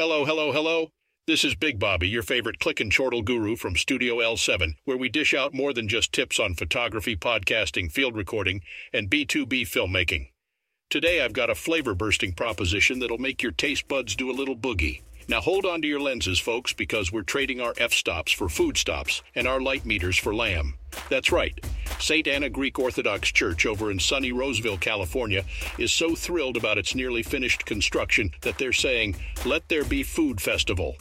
Hello, hello, hello. This is Big Bobby, your favorite click and chortle guru from Studio L7, where we dish out more than just tips on photography, podcasting, field recording, and B2B filmmaking. Today I've got a flavor bursting proposition that'll make your taste buds do a little boogie. Now hold on to your lenses, folks, because we're trading our f stops for food stops and our light meters for lamb. That's right. St. Anna Greek Orthodox Church over in sunny Roseville, California, is so thrilled about its nearly finished construction that they're saying, Let there be food festival.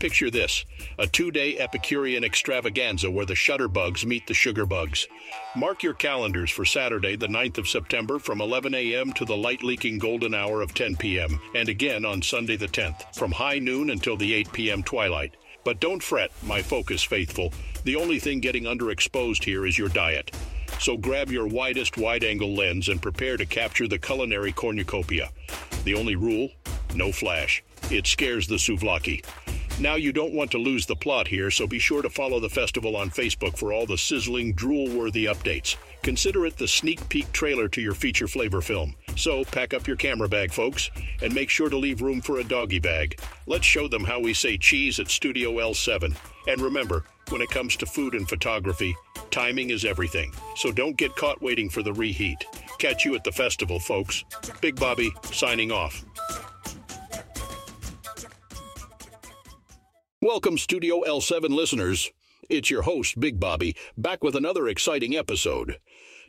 Picture this a two day Epicurean extravaganza where the shutterbugs meet the sugar bugs. Mark your calendars for Saturday, the 9th of September, from 11 a.m. to the light leaking golden hour of 10 p.m., and again on Sunday, the 10th, from high noon until the 8 p.m. twilight. But don't fret, my focus faithful. The only thing getting underexposed here is your diet. So grab your widest wide angle lens and prepare to capture the culinary cornucopia. The only rule no flash. It scares the souvlaki. Now, you don't want to lose the plot here, so be sure to follow the festival on Facebook for all the sizzling, drool worthy updates. Consider it the sneak peek trailer to your feature flavor film. So, pack up your camera bag, folks, and make sure to leave room for a doggy bag. Let's show them how we say cheese at Studio L7. And remember, when it comes to food and photography, timing is everything. So don't get caught waiting for the reheat. Catch you at the festival, folks. Big Bobby, signing off. Welcome, Studio L7 listeners. It's your host, Big Bobby, back with another exciting episode.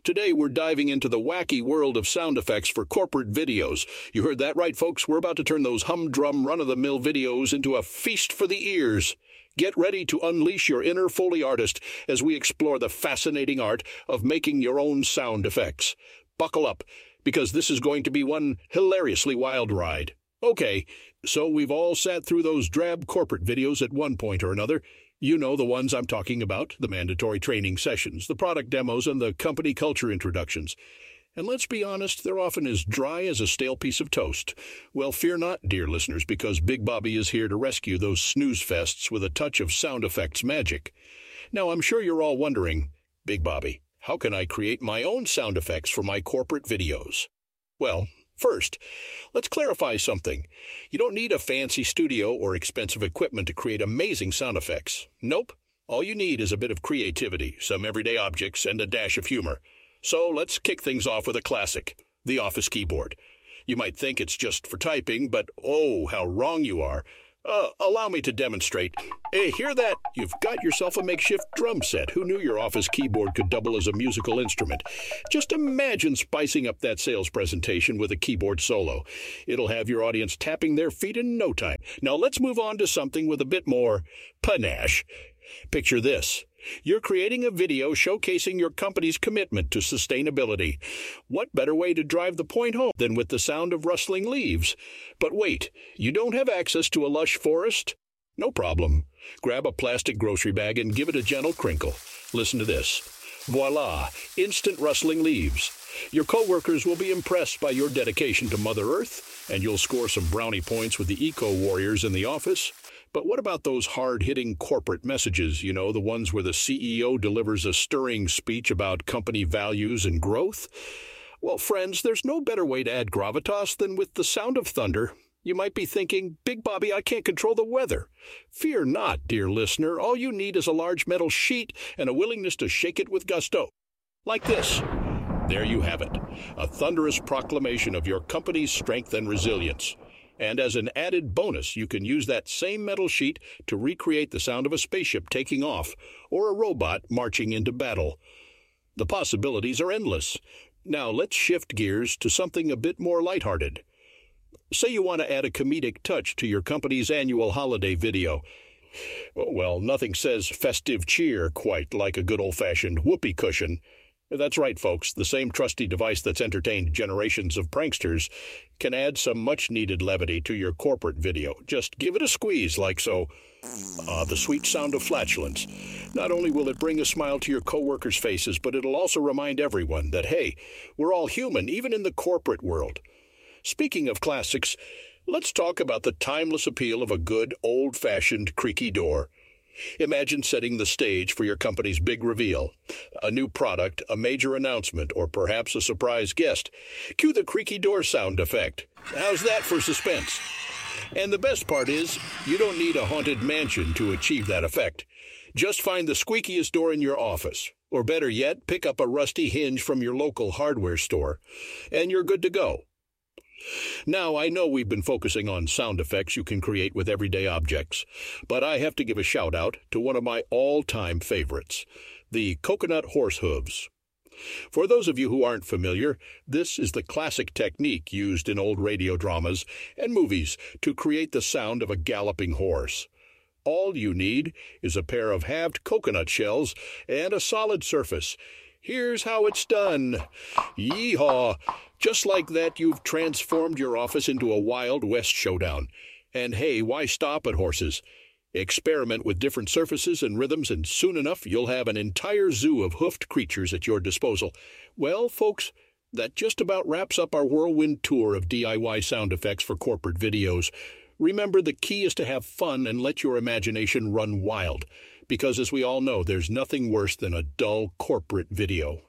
Today, we're diving into the wacky world of sound effects for corporate videos. You heard that right, folks. We're about to turn those humdrum, run of the mill videos into a feast for the ears. Get ready to unleash your inner Foley artist as we explore the fascinating art of making your own sound effects. Buckle up, because this is going to be one hilariously wild ride. Okay, so we've all sat through those drab corporate videos at one point or another. You know the ones I'm talking about the mandatory training sessions, the product demos, and the company culture introductions. And let's be honest, they're often as dry as a stale piece of toast. Well, fear not, dear listeners, because Big Bobby is here to rescue those snooze fests with a touch of sound effects magic. Now, I'm sure you're all wondering, Big Bobby, how can I create my own sound effects for my corporate videos? Well, First, let's clarify something. You don't need a fancy studio or expensive equipment to create amazing sound effects. Nope. All you need is a bit of creativity, some everyday objects, and a dash of humor. So let's kick things off with a classic the Office keyboard. You might think it's just for typing, but oh, how wrong you are. Uh, allow me to demonstrate. Hey, hear that? You've got yourself a makeshift drum set. Who knew your office keyboard could double as a musical instrument? Just imagine spicing up that sales presentation with a keyboard solo. It'll have your audience tapping their feet in no time. Now let's move on to something with a bit more panache. Picture this. You're creating a video showcasing your company's commitment to sustainability. What better way to drive the point home than with the sound of rustling leaves? But wait, you don't have access to a lush forest? No problem. Grab a plastic grocery bag and give it a gentle crinkle. Listen to this. Voila, instant rustling leaves. Your coworkers will be impressed by your dedication to Mother Earth, and you'll score some brownie points with the eco warriors in the office. But what about those hard hitting corporate messages, you know, the ones where the CEO delivers a stirring speech about company values and growth? Well, friends, there's no better way to add gravitas than with the sound of thunder. You might be thinking, Big Bobby, I can't control the weather. Fear not, dear listener. All you need is a large metal sheet and a willingness to shake it with gusto. Like this. There you have it a thunderous proclamation of your company's strength and resilience. And as an added bonus, you can use that same metal sheet to recreate the sound of a spaceship taking off or a robot marching into battle. The possibilities are endless. Now let's shift gears to something a bit more lighthearted. Say you want to add a comedic touch to your company's annual holiday video. Well, nothing says festive cheer quite like a good old fashioned whoopee cushion. That's right, folks. The same trusty device that's entertained generations of pranksters can add some much needed levity to your corporate video. Just give it a squeeze, like so. Ah, the sweet sound of flatulence. Not only will it bring a smile to your coworkers' faces, but it'll also remind everyone that, hey, we're all human, even in the corporate world. Speaking of classics, let's talk about the timeless appeal of a good, old fashioned creaky door. Imagine setting the stage for your company's big reveal a new product, a major announcement, or perhaps a surprise guest. Cue the creaky door sound effect. How's that for suspense? And the best part is, you don't need a haunted mansion to achieve that effect. Just find the squeakiest door in your office, or better yet, pick up a rusty hinge from your local hardware store, and you're good to go. Now, I know we've been focusing on sound effects you can create with everyday objects, but I have to give a shout out to one of my all time favorites the coconut horse hooves. For those of you who aren't familiar, this is the classic technique used in old radio dramas and movies to create the sound of a galloping horse. All you need is a pair of halved coconut shells and a solid surface. Here's how it's done. Yeehaw! Just like that, you've transformed your office into a Wild West showdown. And hey, why stop at horses? Experiment with different surfaces and rhythms, and soon enough you'll have an entire zoo of hoofed creatures at your disposal. Well, folks, that just about wraps up our whirlwind tour of DIY sound effects for corporate videos. Remember, the key is to have fun and let your imagination run wild, because as we all know, there's nothing worse than a dull corporate video.